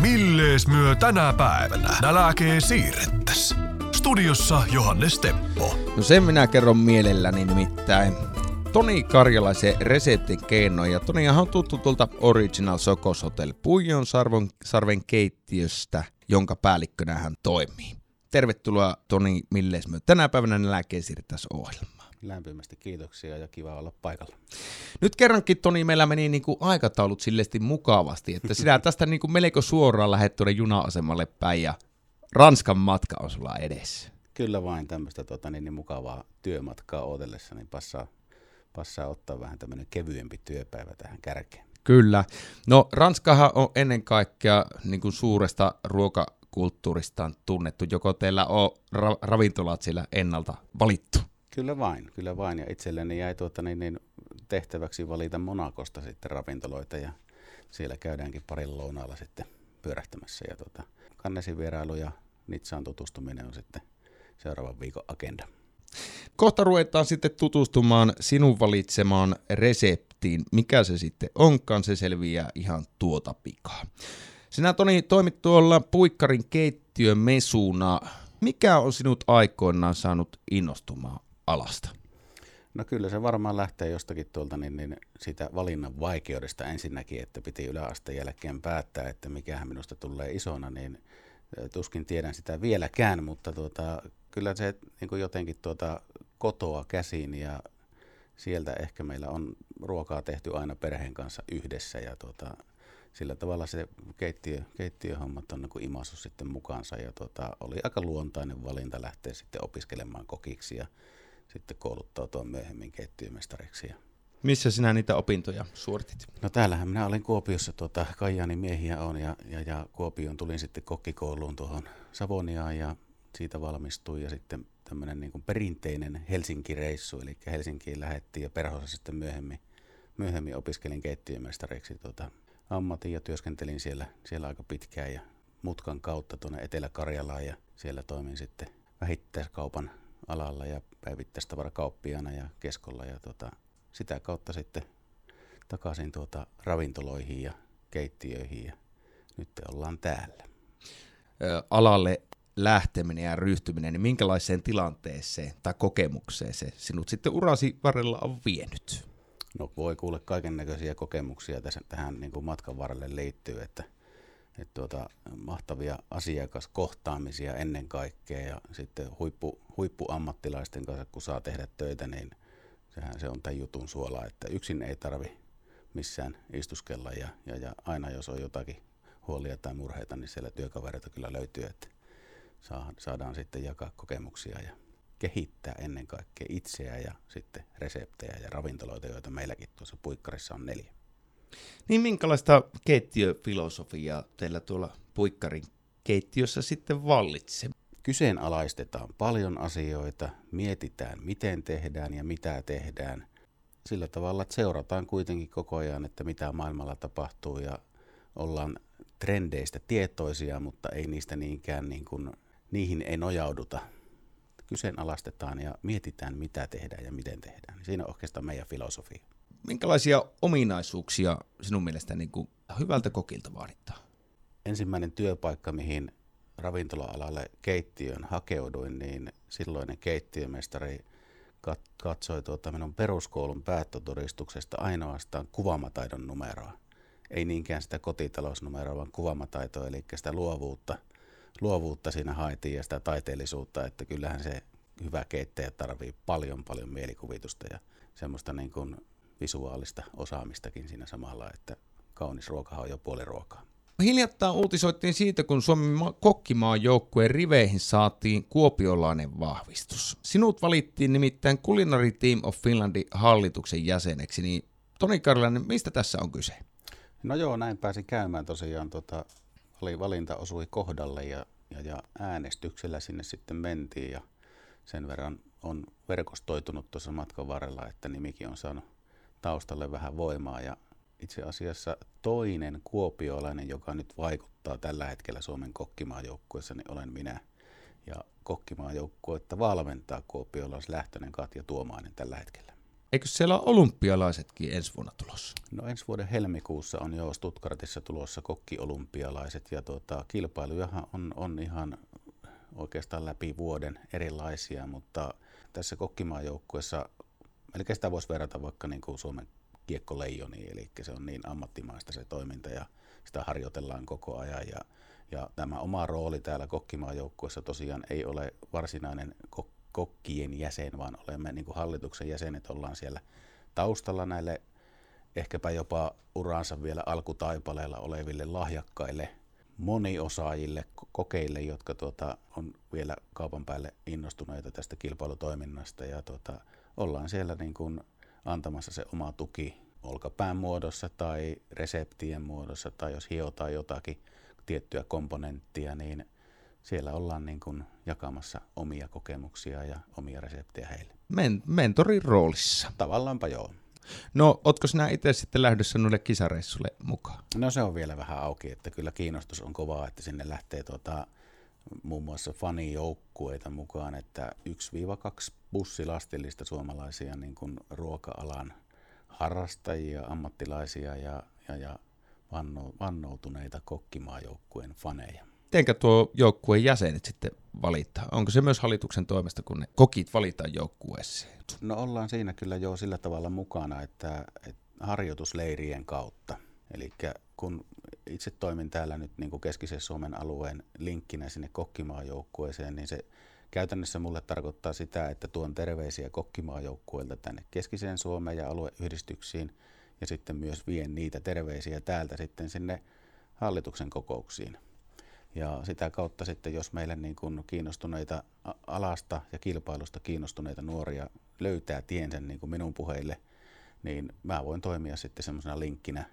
Millees myö tänä päivänä nälkee siirrettäs? Studiossa Johannes Teppo. No sen minä kerron mielelläni nimittäin. Toni Karjalaisen reseptin keinoja. Tonihan on tuttu tuolta Original Sokos Hotel Puijon sarvon, sarven keittiöstä, jonka päällikkönä hän toimii. Tervetuloa Toni Millesmö tänä päivänä nälkeen siirrettäs ohjelmaan. Lämpimästi kiitoksia ja kiva olla paikalla. Nyt kerrankin Toni meillä meni niin kuin aikataulut silleesti mukavasti, että sinä tästä niin kuin melko suoraan lähdet tuonne juna-asemalle päin ja Ranskan matka on sulla edessä. Kyllä vain tämmöistä tota, niin, niin mukavaa työmatkaa odotellessa, niin passaa, passaa ottaa vähän tämmöinen kevyempi työpäivä tähän kärkeen. Kyllä. No Ranskahan on ennen kaikkea niin kuin suuresta ruokakulttuuristaan tunnettu. Joko teillä on ra- ravintolat siellä ennalta valittu? Kyllä vain, kyllä vain. Ja itselleni jäi tuota, niin, niin, tehtäväksi valita Monakosta sitten ravintoloita ja siellä käydäänkin parin lounaalla sitten pyörähtämässä. Ja tuota, kannesin vierailu ja Nitsaan tutustuminen on sitten seuraavan viikon agenda. Kohta ruvetaan sitten tutustumaan sinun valitsemaan reseptiin. Mikä se sitten onkaan, se selviää ihan tuota pikaa. Sinä Toni toimit tuolla Puikkarin keittiömesuna. Mikä on sinut aikoinaan saanut innostumaan alasta? No kyllä se varmaan lähtee jostakin tuolta niin, niin sitä valinnan vaikeudesta ensinnäkin, että piti yläasteen jälkeen päättää, että mikähän minusta tulee isona, niin tuskin tiedän sitä vieläkään, mutta tuota, kyllä se niin kuin jotenkin tuota, kotoa käsin ja sieltä ehkä meillä on ruokaa tehty aina perheen kanssa yhdessä ja tuota, sillä tavalla se keittiö, keittiöhommat on niin imasu sitten mukaansa ja tuota, oli aika luontainen valinta lähteä sitten opiskelemaan kokiksi ja sitten kouluttautua myöhemmin keittiömestariksi. Ja Missä sinä niitä opintoja suoritit? No täällähän minä olin Kuopiossa, tuota, Kajaanin miehiä on ja, ja, ja Kuopioon tulin sitten kokkikouluun tuohon Savoniaan ja siitä valmistuin ja sitten tämmöinen niin kuin perinteinen Helsinki-reissu, eli Helsinkiin lähettiin ja perhossa sitten myöhemmin, myöhemmin opiskelin keittiömestariksi tuota, ammatin ja työskentelin siellä, siellä aika pitkään ja mutkan kautta tuonne Etelä-Karjalaan ja siellä toimin sitten vähittäiskaupan alalla ja päivittäistavarakauppiana ja keskolla ja tota, sitä kautta sitten takaisin tuota ravintoloihin ja keittiöihin ja nyt ollaan täällä. Ö, alalle lähteminen ja ryhtyminen, niin minkälaiseen tilanteeseen tai kokemukseen se sinut sitten urasi varrella on vienyt? No voi kuule kaiken näköisiä kokemuksia tässä, tähän niin kuin matkan varrelle liittyy, että, että tuota, mahtavia asiakaskohtaamisia ennen kaikkea ja sitten huippu, huippuammattilaisten kanssa, kun saa tehdä töitä, niin sehän se on tämän jutun suola, että yksin ei tarvi missään istuskella ja, ja, ja aina jos on jotakin huolia tai murheita, niin siellä työkavereita kyllä löytyy, että saadaan sitten jakaa kokemuksia ja kehittää ennen kaikkea itseä ja sitten reseptejä ja ravintoloita, joita meilläkin tuossa puikkarissa on neljä. Niin minkälaista keittiöfilosofiaa teillä tuolla puikkarin keittiössä sitten vallitsee? Kyseenalaistetaan paljon asioita, mietitään miten tehdään ja mitä tehdään. Sillä tavalla, että seurataan kuitenkin koko ajan, että mitä maailmalla tapahtuu ja ollaan trendeistä tietoisia, mutta ei niistä niinkään niin kuin, niihin ei nojauduta. Kyseenalaistetaan ja mietitään mitä tehdään ja miten tehdään. Siinä on oikeastaan meidän filosofia. Minkälaisia ominaisuuksia sinun mielestä niin kuin hyvältä kokilta vaaditaan? Ensimmäinen työpaikka, mihin ravintola-alalle keittiön hakeuduin, niin silloinen keittiömestari katsoi tuota minun peruskoulun päättötodistuksesta ainoastaan kuvamataidon numeroa. Ei niinkään sitä kotitalousnumeroa, vaan kuvamataitoa, eli sitä luovuutta, luovuutta siinä haettiin ja sitä taiteellisuutta, että kyllähän se hyvä keittäjä tarvii paljon paljon mielikuvitusta ja semmoista niin kuin visuaalista osaamistakin siinä samalla, että kaunis ruokahan on jo puoli ruokaa. Hiljattain uutisoittiin siitä, kun Suomen kokkimaan joukkueen riveihin saatiin kuopiolainen vahvistus. Sinut valittiin nimittäin Culinary Team of Finlandin hallituksen jäseneksi, niin Toni Karlainen, mistä tässä on kyse? No joo, näin pääsin käymään tosiaan. Tota, oli valinta osui kohdalle ja, ja, ja äänestyksellä sinne sitten mentiin ja sen verran on verkostoitunut tuossa matkan varrella, että nimikin on saanut taustalle vähän voimaa ja itse asiassa toinen kuopiolainen, joka nyt vaikuttaa tällä hetkellä Suomen kokkimaajoukkueessa, niin olen minä. Ja kokkimaajoukkuetta valmentaa kuopiolais lähtöinen Katja Tuomainen tällä hetkellä. eikö siellä ole olympialaisetkin ensi vuonna tulossa? No ensi vuoden helmikuussa on jo Stuttgartissa tulossa kokkiolympialaiset ja tuota, kilpailujahan on, on ihan oikeastaan läpi vuoden erilaisia, mutta tässä kokkimaajoukkuessa, melkein sitä voisi verrata vaikka niin kuin Suomen kiekkoleijoniin, eli se on niin ammattimaista se toiminta ja sitä harjoitellaan koko ajan ja, ja tämä oma rooli täällä kokkimaajoukkuessa tosiaan ei ole varsinainen kok- kokkien jäsen, vaan olemme niin kuin hallituksen jäsenet, ollaan siellä taustalla näille ehkäpä jopa uraansa vielä alkutaipaleella oleville lahjakkaille moniosaajille, kokeille, jotka tuota, on vielä kaupan päälle innostuneita tästä kilpailutoiminnasta ja tuota, ollaan siellä niin kuin antamassa se oma tuki olkapään muodossa tai reseptien muodossa tai jos hiotaan jotakin tiettyä komponenttia, niin siellä ollaan niin kuin jakamassa omia kokemuksia ja omia reseptejä heille. Men- mentorin roolissa. Tavallaanpa joo. No, ootko sinä itse sitten lähdössä noille kisareissulle mukaan? No se on vielä vähän auki, että kyllä kiinnostus on kovaa, että sinne lähtee tuota, muun muassa fanijoukkueita mukaan, että 1-2 bussilastillista suomalaisia niin kuin ruoka-alan harrastajia, ammattilaisia ja, ja, ja vanno, vannoutuneita kokkimaajoukkueen faneja. Mitenkä tuo joukkueen jäsenet sitten valittaa? Onko se myös hallituksen toimesta, kun ne kokit valitaan joukkueeseen? No ollaan siinä kyllä jo sillä tavalla mukana, että, että harjoitusleirien kautta. Eli kun itse toimin täällä nyt niin kuin keskisen Suomen alueen linkkinä sinne kokkimaajoukkueeseen, niin se käytännössä mulle tarkoittaa sitä, että tuon terveisiä kokkimaajoukkueelta tänne keskiseen Suomeen ja alueyhdistyksiin ja sitten myös vien niitä terveisiä täältä sitten sinne hallituksen kokouksiin. Ja sitä kautta sitten, jos meille niin kuin kiinnostuneita alasta ja kilpailusta kiinnostuneita nuoria löytää tiensä niin kuin minun puheille, niin mä voin toimia sitten semmoisena linkkinä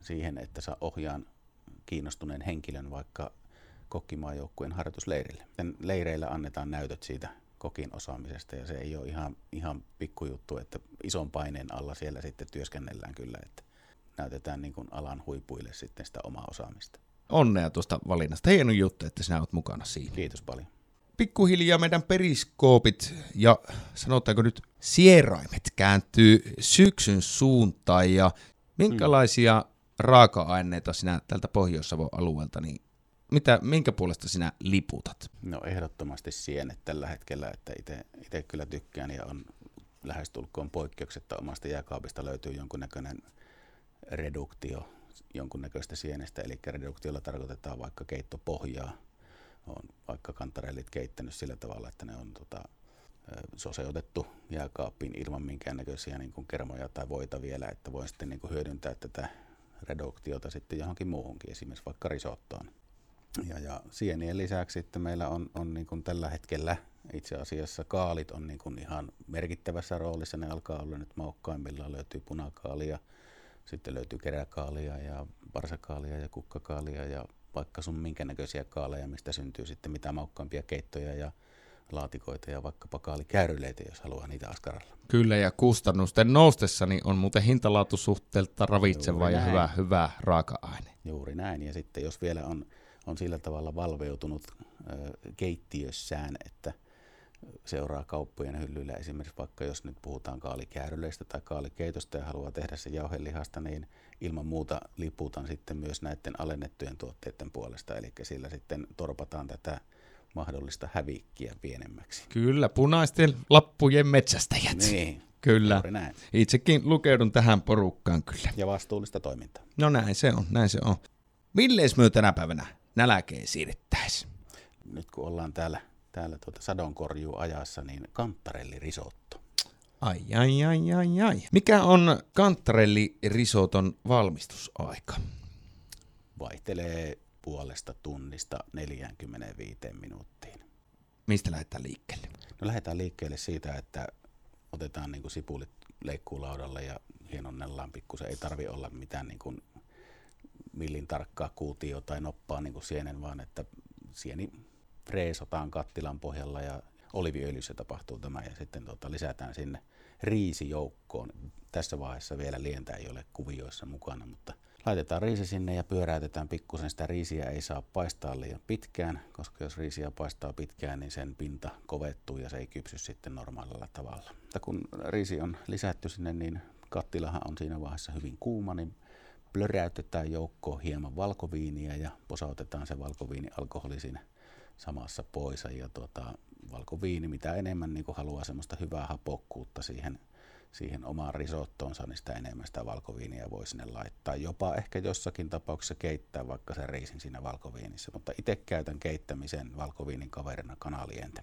siihen, että saa ohjaan kiinnostuneen henkilön vaikka kokkimaajoukkueen harjoitusleirille. Sen leireillä annetaan näytöt siitä kokin osaamisesta ja se ei ole ihan, ihan pikkujuttu, että ison paineen alla siellä sitten työskennellään kyllä, että näytetään niin kuin alan huipuille sitten sitä omaa osaamista. Onnea tuosta valinnasta. Hieno juttu, että sinä olet mukana siinä. Kiitos paljon. Pikkuhiljaa meidän periskoopit ja sanotaanko nyt sieraimet kääntyy syksyn suuntaan ja minkälaisia mm. raaka-aineita sinä tältä Pohjois-Savon alueelta, niin mitä, minkä puolesta sinä liputat? No ehdottomasti sienet tällä hetkellä, että itse kyllä tykkään ja on lähestulkoon poikkeuksetta omasta jääkaapista löytyy jonkunnäköinen reduktio jonkunnäköistä sienestä, eli reduktiolla tarkoitetaan vaikka keittopohjaa. On vaikka kantarellit keittänyt sillä tavalla, että ne on tota, soseutettu jääkaappiin ilman minkäännäköisiä niin kuin kermoja tai voita vielä, että voi sitten niin kuin hyödyntää tätä reduktiota sitten johonkin muuhunkin, esimerkiksi vaikka risottoon. Ja, ja sienien lisäksi sitten meillä on, on niin kuin tällä hetkellä itse asiassa kaalit on niin kuin ihan merkittävässä roolissa. Ne alkaa olla nyt maukkaimmillaan, löytyy punakaalia, sitten löytyy keräkaalia ja parsakaalia ja kukkakaalia ja vaikka sun minkä näköisiä kaaleja, mistä syntyy sitten mitä maukkaampia keittoja ja laatikoita ja vaikkapa kaalikäyryleitä, jos haluaa niitä askaralla. Kyllä, ja kustannusten noustessa niin on muuten hintalaatusuhteelta ravitseva ja hyvä, hyvä raaka-aine. Juuri näin, ja sitten jos vielä on, on sillä tavalla valveutunut keittiössään, että seuraa kauppojen hyllyillä esimerkiksi vaikka jos nyt puhutaan kaalikääryleistä tai kaalikeitosta ja haluaa tehdä se jauhelihasta, niin ilman muuta liputan sitten myös näiden alennettujen tuotteiden puolesta, eli sillä sitten torpataan tätä mahdollista hävikkiä pienemmäksi. Kyllä, punaisten lappujen metsästäjät. Niin, Kyllä. näin. Itsekin lukeudun tähän porukkaan kyllä. Ja vastuullista toimintaa. No näin se on, näin se on. Millees myö tänä päivänä nälkeen siirrettäisiin? Nyt kun ollaan täällä, täällä tuota sadonkorjuajassa, niin kanttarellirisotto. Ai, ai, ai, ai, ai. Mikä on kanttarellirisoton valmistusaika? Vaihtelee puolesta tunnista 45 minuuttiin. Mistä lähdetään liikkeelle? No lähdetään liikkeelle siitä, että otetaan niin kuin sipulit leikkuulaudalle ja hienonnellaan pikkusen. Ei tarvi olla mitään niin kuin millin tarkkaa kuutio tai noppaa niin kuin sienen, vaan että sieni freesotaan kattilan pohjalla ja oliviöljyssä tapahtuu tämä ja sitten tota, lisätään sinne riisijoukkoon. Tässä vaiheessa vielä lientä ei ole kuvioissa mukana, mutta laitetaan riisi sinne ja pyöräytetään pikkusen. Sitä riisiä ei saa paistaa liian pitkään, koska jos riisiä paistaa pitkään, niin sen pinta kovettuu ja se ei kypsy sitten normaalilla tavalla. Mutta kun riisi on lisätty sinne, niin kattilahan on siinä vaiheessa hyvin kuuma, niin plöräytetään joukkoon hieman valkoviiniä ja posautetaan se valkoviini alkoholi siinä samassa pois. Ja tuota, valkoviini, mitä enemmän niin haluaa semmoista hyvää hapokkuutta siihen, siihen omaan risottoonsa, niin sitä enemmän sitä valkoviiniä voi sinne laittaa. Jopa ehkä jossakin tapauksessa keittää vaikka sen riisin siinä valkoviinissä, mutta itse käytän keittämisen valkoviinin kaverina kanaliente.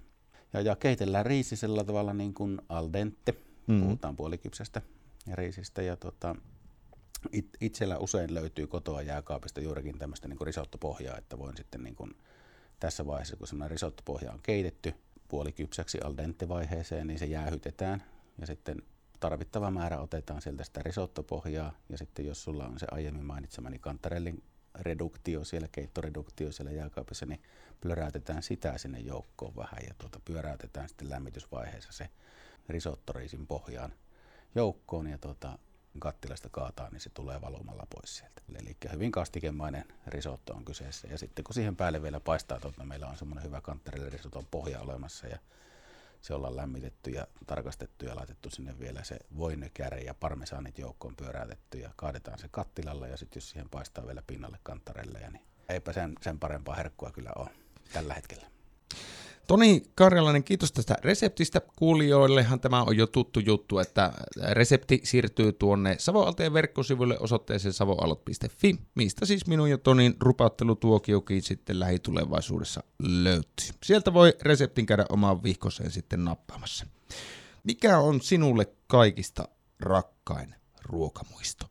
Ja, ja keitellään riisi sillä tavalla niin kuin al dente, mm. puhutaan puolikypsästä riisistä ja tota, it, itsellä usein löytyy kotoa jääkaapista juurikin tämmöistä niin risottopohjaa, että voin sitten niin kuin tässä vaiheessa, kun semmoinen risottopohja on keitetty puolikypsäksi al dente vaiheeseen, niin se jäähytetään. Ja sitten tarvittava määrä otetaan sieltä sitä risottopohjaa ja sitten jos sulla on se aiemmin mainitsemani kantarellin reduktio siellä, keittoreduktio siellä jääkaapissa, niin plöräytetään sitä sinne joukkoon vähän ja tuota, pyöräytetään sitten lämmitysvaiheessa se risottoriisin pohjaan joukkoon. Ja tuota, kattilasta kaataa, niin se tulee valumalla pois sieltä. Eli hyvin kastikemainen risotto on kyseessä. Ja sitten kun siihen päälle vielä paistaa, että meillä on semmoinen hyvä risoton pohja olemassa ja se ollaan lämmitetty ja tarkastettu ja laitettu sinne vielä se voinekärä ja parmesaanit joukkoon pyöräytetty ja kaadetaan se kattilalla ja sitten jos siihen paistaa vielä pinnalle kantarelle, niin eipä sen, sen parempaa herkkua kyllä ole tällä hetkellä. Toni Karjalainen, kiitos tästä reseptistä. Kuulijoillehan tämä on jo tuttu juttu, että resepti siirtyy tuonne Savoalteen verkkosivuille osoitteeseen savoalot.fi, mistä siis minun ja Tonin rupauttelutuokiokin sitten lähitulevaisuudessa löytyy. Sieltä voi reseptin käydä omaan vihkoseen sitten nappaamassa. Mikä on sinulle kaikista rakkain ruokamuisto?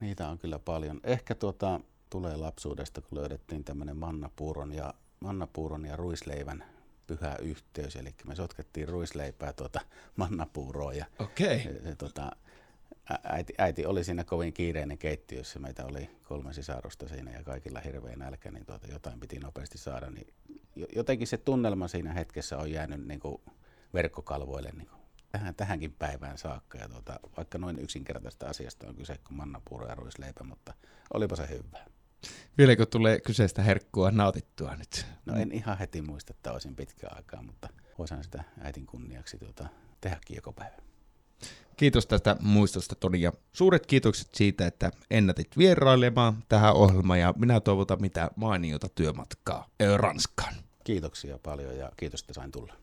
Niitä on kyllä paljon. Ehkä tuota, tulee lapsuudesta, kun löydettiin tämmöinen mannapuuron ja, mannapuuron ja ruisleivän pyhä yhteys, eli me sotkettiin ruisleipää tuota mannapuuroa ja, okay. ja tuota, äiti, äiti, oli siinä kovin kiireinen keittiössä, meitä oli kolme sisarusta siinä ja kaikilla hirveä nälkä, niin tuota, jotain piti nopeasti saada, niin jotenkin se tunnelma siinä hetkessä on jäänyt niin kuin verkkokalvoille niin kuin tähän, tähänkin päivään saakka. Ja tuota, vaikka noin yksinkertaista asiasta on kyse kuin mannapuuro ja ruisleipä, mutta olipa se hyvä. Vieläkö tulee kyseistä herkkua nautittua nyt? No en ihan heti muista, että olisin pitkään aikaa, mutta voisin sitä äitin kunniaksi tuota, tehdäkin joko päivä. Kiitos tästä muistosta Toni ja suuret kiitokset siitä, että ennätit vierailemaan tähän ohjelmaan ja minä toivotan mitä mainiota työmatkaa Ranskaan. Kiitoksia paljon ja kiitos, että sain tulla.